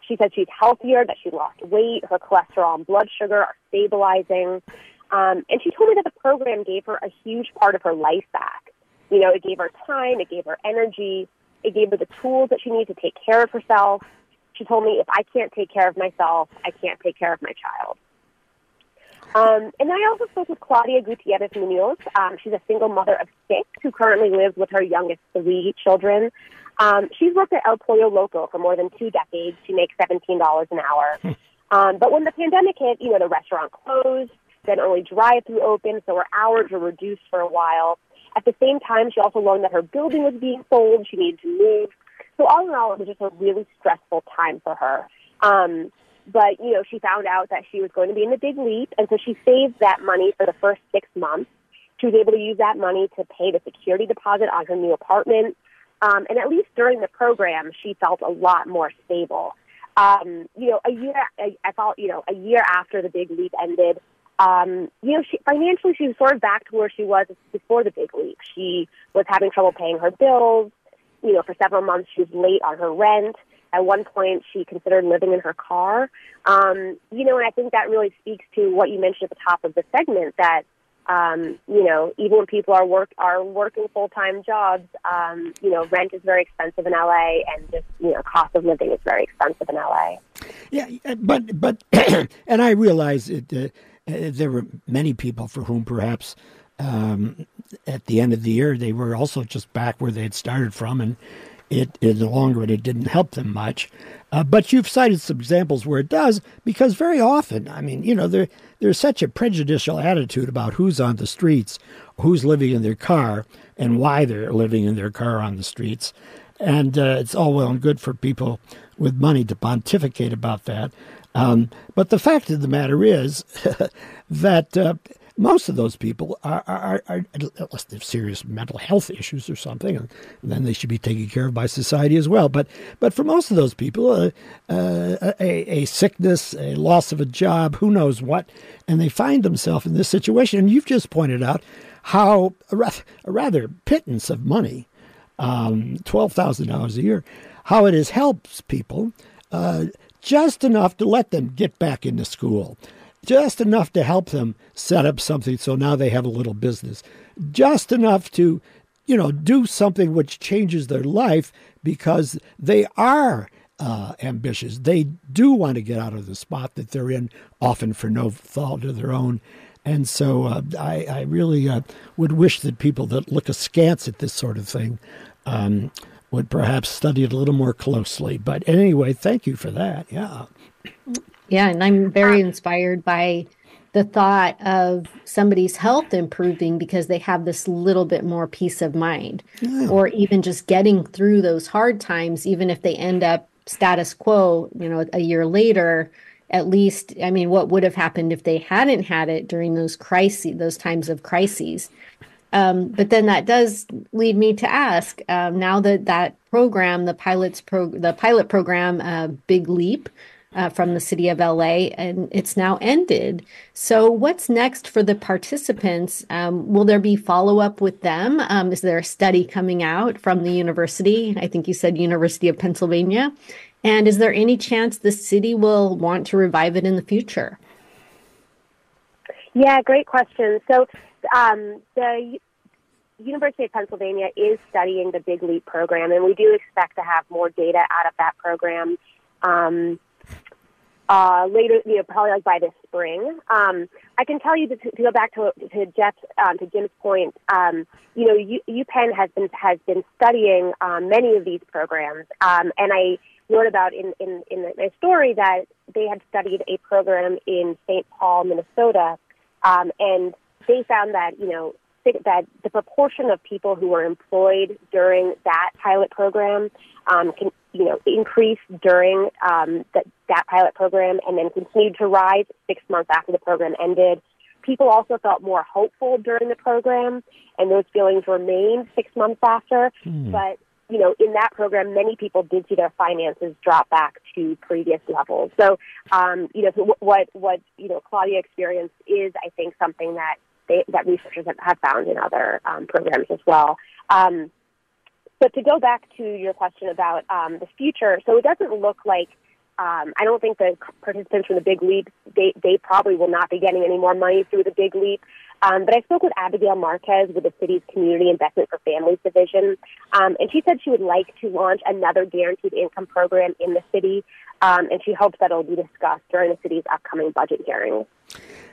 She said she's healthier, that she lost weight, her cholesterol and blood sugar are stabilizing. Um, and she told me that the program gave her a huge part of her life back. You know, it gave her time, it gave her energy, it gave her the tools that she needed to take care of herself. She told me if I can't take care of myself, I can't take care of my child. Um, and then I also spoke with Claudia Gutierrez Munoz. Um, she's a single mother of six who currently lives with her youngest three children. Um, she's worked at El Pollo Loco for more than two decades. She makes $17 an hour. Um, but when the pandemic hit, you know, the restaurant closed, then only drive-through opened, so her hours were reduced for a while. At the same time, she also learned that her building was being sold. She needed to move. So all in all, it was just a really stressful time for her. Um, but, you know, she found out that she was going to be in the big leap, and so she saved that money for the first six months. She was able to use that money to pay the security deposit on her new apartment. Um, and at least during the program, she felt a lot more stable. Um, you know, a year, I, I felt, you know, a year after the big leap ended, um, you know, she, financially, she was sort of back to where she was before the big leap. She was having trouble paying her bills. You know, for several months, she was late on her rent. At one point, she considered living in her car. Um, you know, and I think that really speaks to what you mentioned at the top of the segment that um, you know, even when people are work are working full time jobs, um, you know, rent is very expensive in LA, and just you know, cost of living is very expensive in LA. Yeah, but but, and I realize it. Uh, uh, there were many people for whom perhaps um, at the end of the year they were also just back where they had started from, and it in the long run it didn't help them much. Uh, but you've cited some examples where it does, because very often, I mean, you know, there there's such a prejudicial attitude about who's on the streets, who's living in their car, and why they're living in their car on the streets. And uh, it's all well and good for people with money to pontificate about that. Um, but the fact of the matter is that uh, most of those people are, are, are, unless they have serious mental health issues or something, and then they should be taken care of by society as well. But but for most of those people, uh, uh, a, a sickness, a loss of a job, who knows what, and they find themselves in this situation. And you've just pointed out how a, a rather pittance of money, um, twelve thousand dollars a year, how it has helped people uh, just enough to let them get back into school, just enough to help them set up something so now they have a little business, just enough to, you know, do something which changes their life because they are uh, ambitious. They do want to get out of the spot that they're in, often for no fault of their own. And so uh, I, I, really uh, would wish that people that look askance at this sort of thing um, would perhaps study it a little more closely. But anyway, thank you for that. Yeah. Yeah, and I'm very inspired by the thought of somebody's health improving because they have this little bit more peace of mind yeah. or even just getting through those hard times even if they end up status quo you know a year later at least i mean what would have happened if they hadn't had it during those crises those times of crises um, but then that does lead me to ask um, now that that program, the pilots pro, the pilot program, uh, Big Leap. Uh, from the city of LA, and it's now ended. So, what's next for the participants? Um, will there be follow up with them? Um, is there a study coming out from the university? I think you said University of Pennsylvania. And is there any chance the city will want to revive it in the future? Yeah, great question. So, um, the University of Pennsylvania is studying the Big Leap program, and we do expect to have more data out of that program um, uh, later, you know, probably like by this spring. Um, I can tell you to, to go back to to um, to Jim's point. Um, you know, U, UPenn has been has been studying um, many of these programs, um, and I wrote about in in in my story that they had studied a program in St. Paul, Minnesota, um, and they found that you know that the proportion of people who were employed during that pilot program um, can you know increase during um, that that pilot program and then continued to rise six months after the program ended. People also felt more hopeful during the program, and those feelings remained six months after. Hmm. But you know, in that program, many people did see their finances drop back to previous levels. So, um, you know, what what you know Claudia experienced is, I think, something that they, that researchers have found in other um, programs as well. Um, but to go back to your question about um, the future, so it doesn't look like um, I don't think the participants from the Big Leap they they probably will not be getting any more money through the Big Leap. Um, but I spoke with Abigail Marquez with the city's Community Investment for Families division, um, and she said she would like to launch another guaranteed income program in the city, um, and she hopes that it will be discussed during the city's upcoming budget hearings.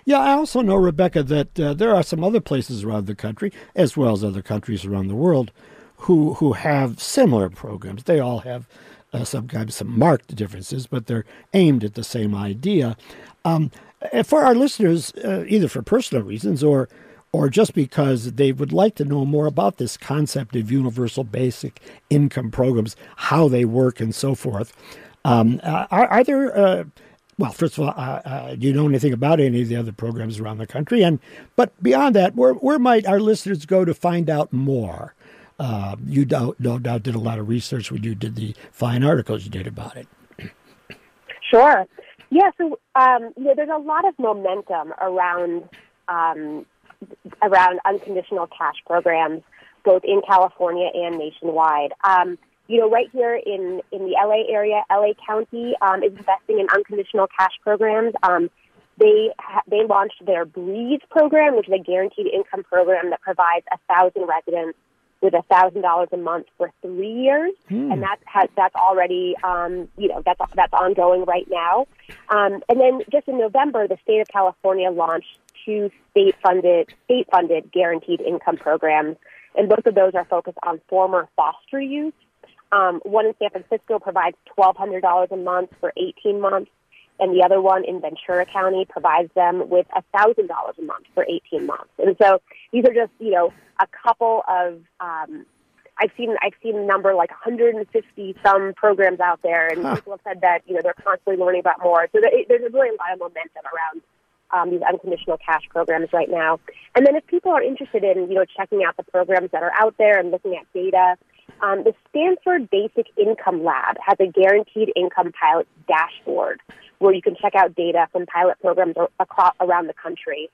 Yeah, I also know, Rebecca, that uh, there are some other places around the country, as well as other countries around the world, who who have similar programs. They all have uh, sometimes some marked differences, but they're aimed at the same idea. Um, for our listeners, uh, either for personal reasons or or just because they would like to know more about this concept of universal basic income programs, how they work, and so forth. Um, are, are, there uh, well, first of all, uh, uh, do you know anything about any of the other programs around the country? And but beyond that, where where might our listeners go to find out more? Uh, you no doubt did a lot of research when you did the fine articles you did about it. Sure. Yeah. So um, you know, there's a lot of momentum around um, around unconditional cash programs, both in California and nationwide. Um, you know, right here in, in the LA area, LA County um, is investing in unconditional cash programs. Um, they ha- they launched their Breathe program, which is a guaranteed income program that provides a thousand residents with a thousand dollars a month for three years, hmm. and that has that's already um, you know that's that's ongoing right now. Um, and then just in November, the state of California launched two state funded state funded guaranteed income programs, and both of those are focused on former foster youth um, one in San Francisco provides $1,200 a month for 18 months, and the other one in Ventura County provides them with $1,000 a month for 18 months. And so these are just, you know, a couple of, um, I've seen, I've seen a number like 150 some programs out there, and huh. people have said that, you know, they're constantly learning about more. So there's really a lot of momentum around um, these unconditional cash programs right now. And then if people are interested in, you know, checking out the programs that are out there and looking at data, um, the Stanford Basic Income Lab has a guaranteed income pilot dashboard where you can check out data from pilot programs across, around the country.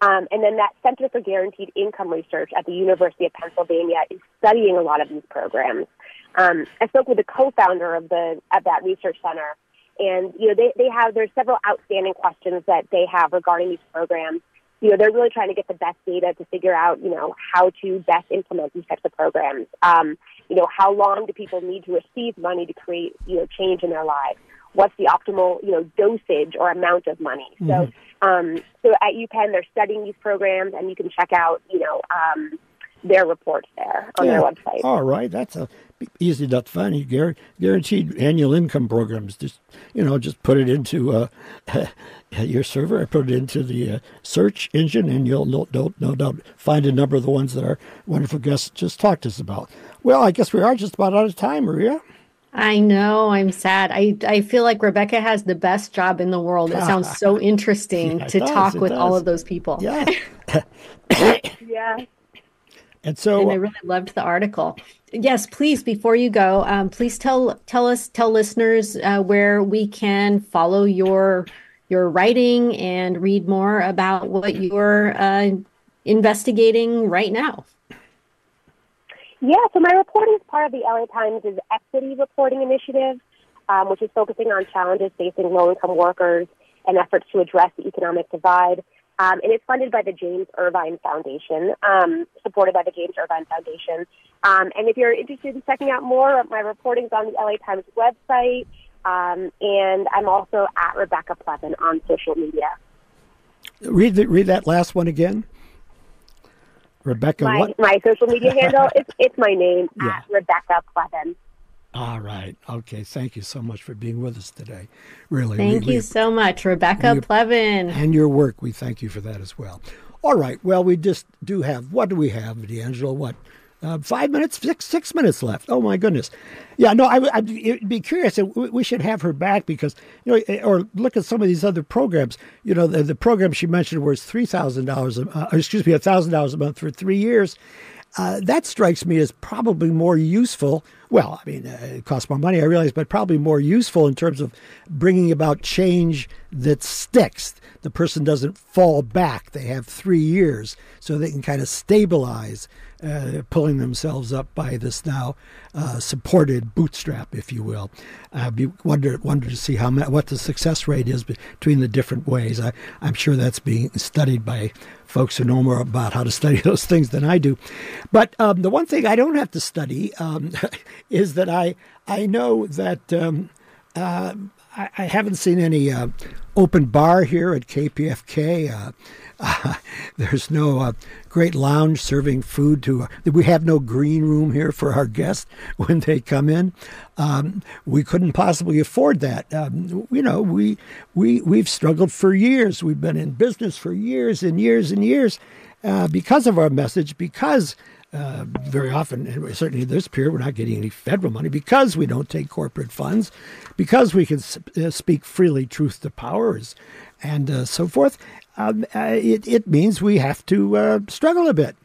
Um, and then that Center for Guaranteed Income Research at the University of Pennsylvania is studying a lot of these programs. Um, I spoke with the co-founder of the of that research center, and you know they, they have there's several outstanding questions that they have regarding these programs. You know they're really trying to get the best data to figure out you know how to best implement these types of programs. Um, you know how long do people need to receive money to create you know change in their lives? What's the optimal you know dosage or amount of money? Mm-hmm. So um, so at UPenn they're studying these programs, and you can check out you know. Um, their reports there on yeah. their website. All right, that's a easy enough to find. Guaranteed annual income programs. Just you know, just put it into uh, your server. I put it into the uh, search engine, and you'll no, no, no doubt find a number of the ones that our wonderful guests just talked to us about. Well, I guess we are just about out of time, Maria. I know. I'm sad. I, I feel like Rebecca has the best job in the world. It sounds so interesting yeah, to does, talk with does. all of those people. Yeah. yeah. And so, and I really loved the article. Yes, please. Before you go, um, please tell tell us tell listeners uh, where we can follow your your writing and read more about what you're uh, investigating right now. Yeah, so my reporting is part of the LA Times' Equity Reporting Initiative, um, which is focusing on challenges facing low income workers and efforts to address the economic divide. Um, and it's funded by the James Irvine Foundation, um, supported by the James Irvine Foundation. Um, and if you're interested in checking out more, of my reporting is on the LA Times website. Um, and I'm also at Rebecca Plevin on social media. Read the, read that last one again. Rebecca, my, what? My social media handle, it's, it's my name, Yeah. at Rebecca Plevin. All right. Okay. Thank you so much for being with us today. Really. Thank we- you so much, Rebecca we- Plevin. and your work. We thank you for that as well. All right. Well, we just do have, what do we have, D'Angelo? What? Uh, five minutes, six, six minutes left. Oh my goodness. Yeah, no, I, I'd be curious. We we should have her back because, you know, eh, or look at some of these other programs. You know, the, the program she mentioned was $3,000, uh, excuse me, $1,000 a month for three years. Uh, that strikes me as probably more useful. Well, I mean, uh, it costs more money, I realize, but probably more useful in terms of bringing about change that sticks. The person doesn't fall back. They have three years so they can kind of stabilize, uh, pulling themselves up by this now uh, supported bootstrap, if you will. Be, wonder wonder to see how what the success rate is between the different ways. I, I'm sure that's being studied by folks who know more about how to study those things than I do. But um, the one thing I don't have to study um, is that I I know that um, uh, I, I haven't seen any uh, open bar here at KPFK. Uh, uh, there's no uh, great lounge serving food to. we have no green room here for our guests when they come in. Um, we couldn't possibly afford that. Um, you know, we we we've struggled for years. We've been in business for years and years and years uh, because of our message. Because uh, very often, and certainly this period, we're not getting any federal money because we don't take corporate funds, because we can uh, speak freely, truth to powers, and uh, so forth. Um, uh, it, it means we have to uh, struggle a bit.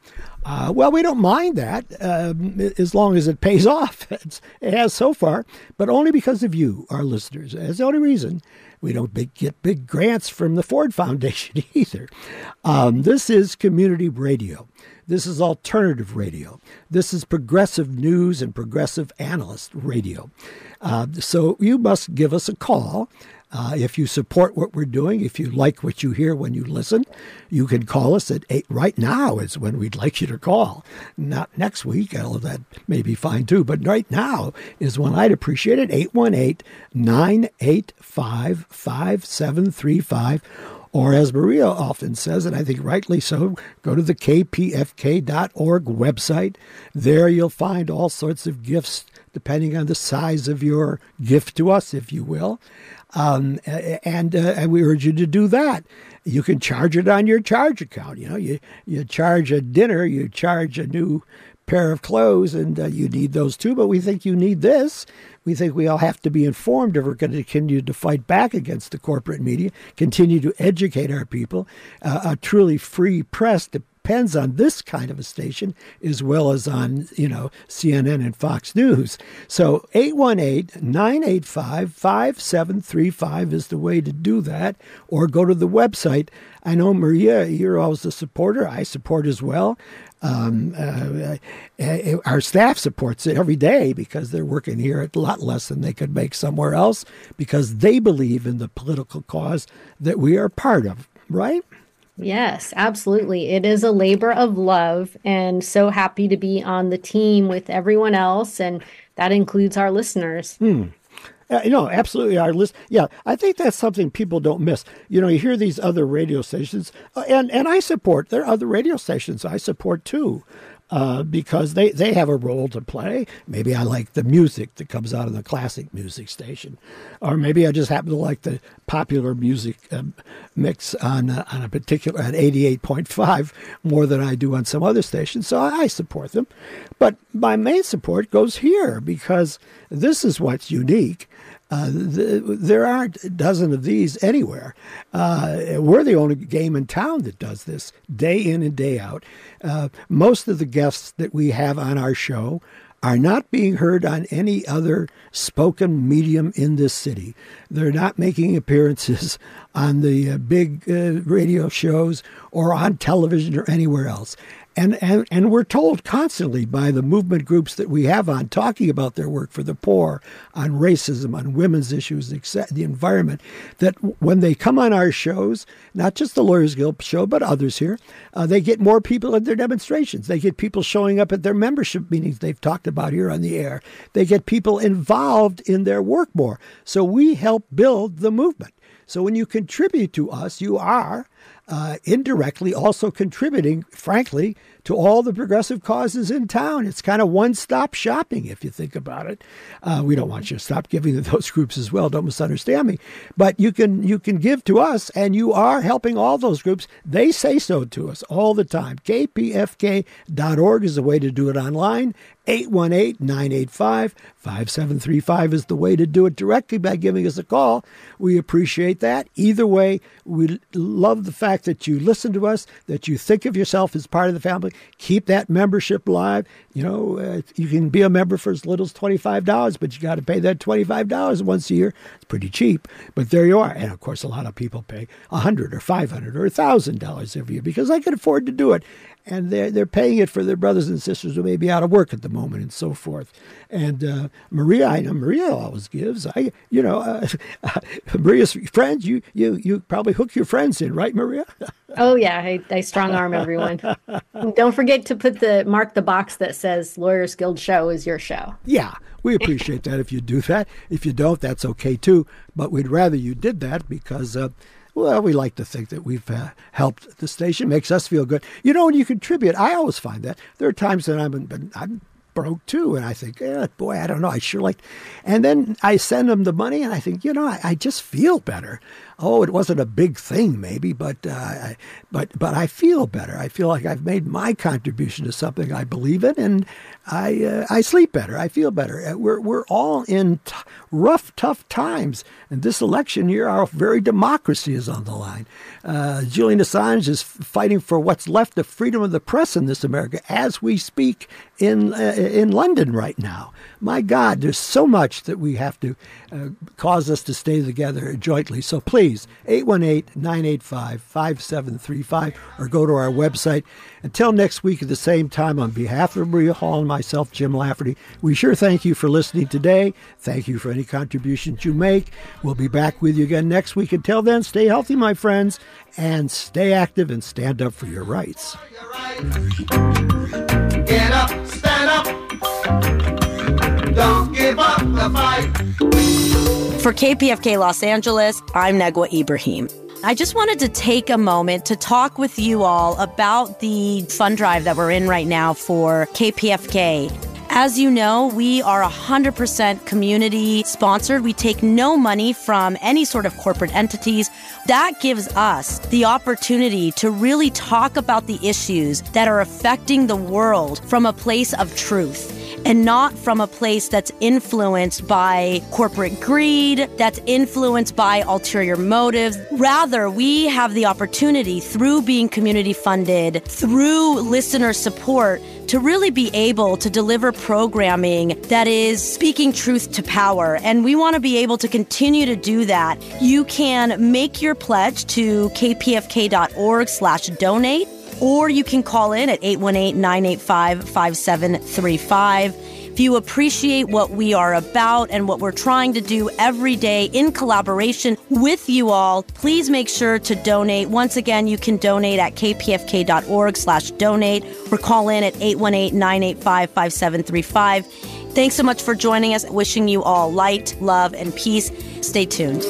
Well, we don't mind that um, as long as it pays off. It's, it has so far, but only because of you, our listeners. That's the only reason we don't big, get big grants from the Ford Foundation either. Um, this is community radio. This is alternative radio. This is progressive news and progressive analyst radio. Uh, so you must give us a call. Uh, if you support what we're doing, if you like what you hear when you listen, you can call us at eight. Right now is when we'd like you to call. Not next week, of that may be fine too, but right now is when I'd appreciate it. 818 985 5735. Or as Maria often says, and I think rightly so, go to the kpfk.org website. There you'll find all sorts of gifts depending on the size of your gift to us, if you will. Um, and, uh, and we urge you to do that. You can charge it on your charge account. You know, you, you charge a dinner, you charge a new pair of clothes, and uh, you need those too. But we think you need this. We think we all have to be informed if we're going to continue to fight back against the corporate media, continue to educate our people. Uh, a truly free press depends on this kind of a station as well as on, you know, CNN and Fox News. So 818-985-5735 is the way to do that or go to the website. I know Maria, you're always a supporter. I support as well. Um, uh, uh, our staff supports it every day because they're working here at a lot less than they could make somewhere else because they believe in the political cause that we are part of, right? Yes, absolutely. It is a labor of love, and so happy to be on the team with everyone else, and that includes our listeners. Hmm. Uh, no, absolutely. Our list, yeah, I think that's something people don't miss. You know, you hear these other radio stations, uh, and and I support. There are other radio stations I support too uh, because they, they have a role to play. Maybe I like the music that comes out of the classic music station, or maybe I just happen to like the popular music um, mix on uh, on a particular at eighty eight point five more than I do on some other station. So I, I support them, but my main support goes here because this is what's unique. Uh, the, there aren't a dozen of these anywhere. Uh, we're the only game in town that does this day in and day out. Uh, most of the guests that we have on our show are not being heard on any other spoken medium in this city. They're not making appearances on the uh, big uh, radio shows or on television or anywhere else. And, and, and we're told constantly by the movement groups that we have on talking about their work for the poor, on racism, on women's issues, the environment, that when they come on our shows, not just the Lawyers Guild show, but others here, uh, they get more people at their demonstrations. They get people showing up at their membership meetings they've talked about here on the air. They get people involved in their work more. So we help build the movement. So when you contribute to us, you are uh, indirectly also contributing, frankly, to all the progressive causes in town. It's kind of one stop shopping if you think about it. Uh, we don't want you to stop giving to those groups as well. Don't misunderstand me. But you can you can give to us, and you are helping all those groups. They say so to us all the time. KPFK.org is the way to do it online. 818 985 5735 is the way to do it directly by giving us a call. We appreciate that. Either way, we love the fact that you listen to us, that you think of yourself as part of the family. Keep that membership live. You know, uh, you can be a member for as little as $25, but you got to pay that $25 once a year. It's pretty cheap, but there you are. And of course, a lot of people pay 100 or 500 or $1,000 every year because I can afford to do it and they're they're paying it for their brothers and sisters who may be out of work at the moment and so forth. And uh, Maria, I know Maria always gives. I, you know, uh, Maria's friends. You you you probably hook your friends in, right, Maria? oh yeah, I, I strong arm everyone. Don't forget to put the mark the box that says Lawyers Guild Show is your show. Yeah, we appreciate that if you do that. If you don't, that's okay too. But we'd rather you did that because uh, well, we like to think that we've uh, helped the station. Makes us feel good. You know, when you contribute, I always find that there are times that I'm, I'm broke too, and I think, yeah, boy, I don't know, I sure like. And then I send them the money, and I think, you know, I, I just feel better oh, it wasn't a big thing, maybe, but uh, but but I feel better. I feel like I've made my contribution to something I believe in, and I uh, I sleep better. I feel better. Uh, we're we're all in t- rough, tough times, and this election year, our very democracy is on the line. Uh, Julian Assange is fighting for what's left of freedom of the press in this America as we speak in uh, in London right now. My God, there's so much that we have to uh, cause us to stay together jointly. So please, 818-985-5735 or go to our website. Until next week at the same time, on behalf of Maria Hall and myself, Jim Lafferty, we sure thank you for listening today. Thank you for any contributions you make. We'll be back with you again next week. Until then, stay healthy, my friends, and stay active and stand up for your rights. Get up, stand up. Don't give up the fight. For KPFK Los Angeles, I'm Negwa Ibrahim. I just wanted to take a moment to talk with you all about the fund drive that we're in right now for KPFK As you know, we are 100% community sponsored. We take no money from any sort of corporate entities. That gives us the opportunity to really talk about the issues that are affecting the world from a place of truth and not from a place that's influenced by corporate greed, that's influenced by ulterior motives. Rather, we have the opportunity through being community funded, through listener support, to really be able to deliver programming that is speaking truth to power. And we want to be able to continue to do that. You can make your pledge to kpfk.org slash donate or you can call in at 818 985 5735. If you appreciate what we are about and what we're trying to do every day in collaboration with you all, please make sure to donate. Once again, you can donate at kpfk.org slash donate or call in at 818-985-5735. Thanks so much for joining us. Wishing you all light, love, and peace. Stay tuned.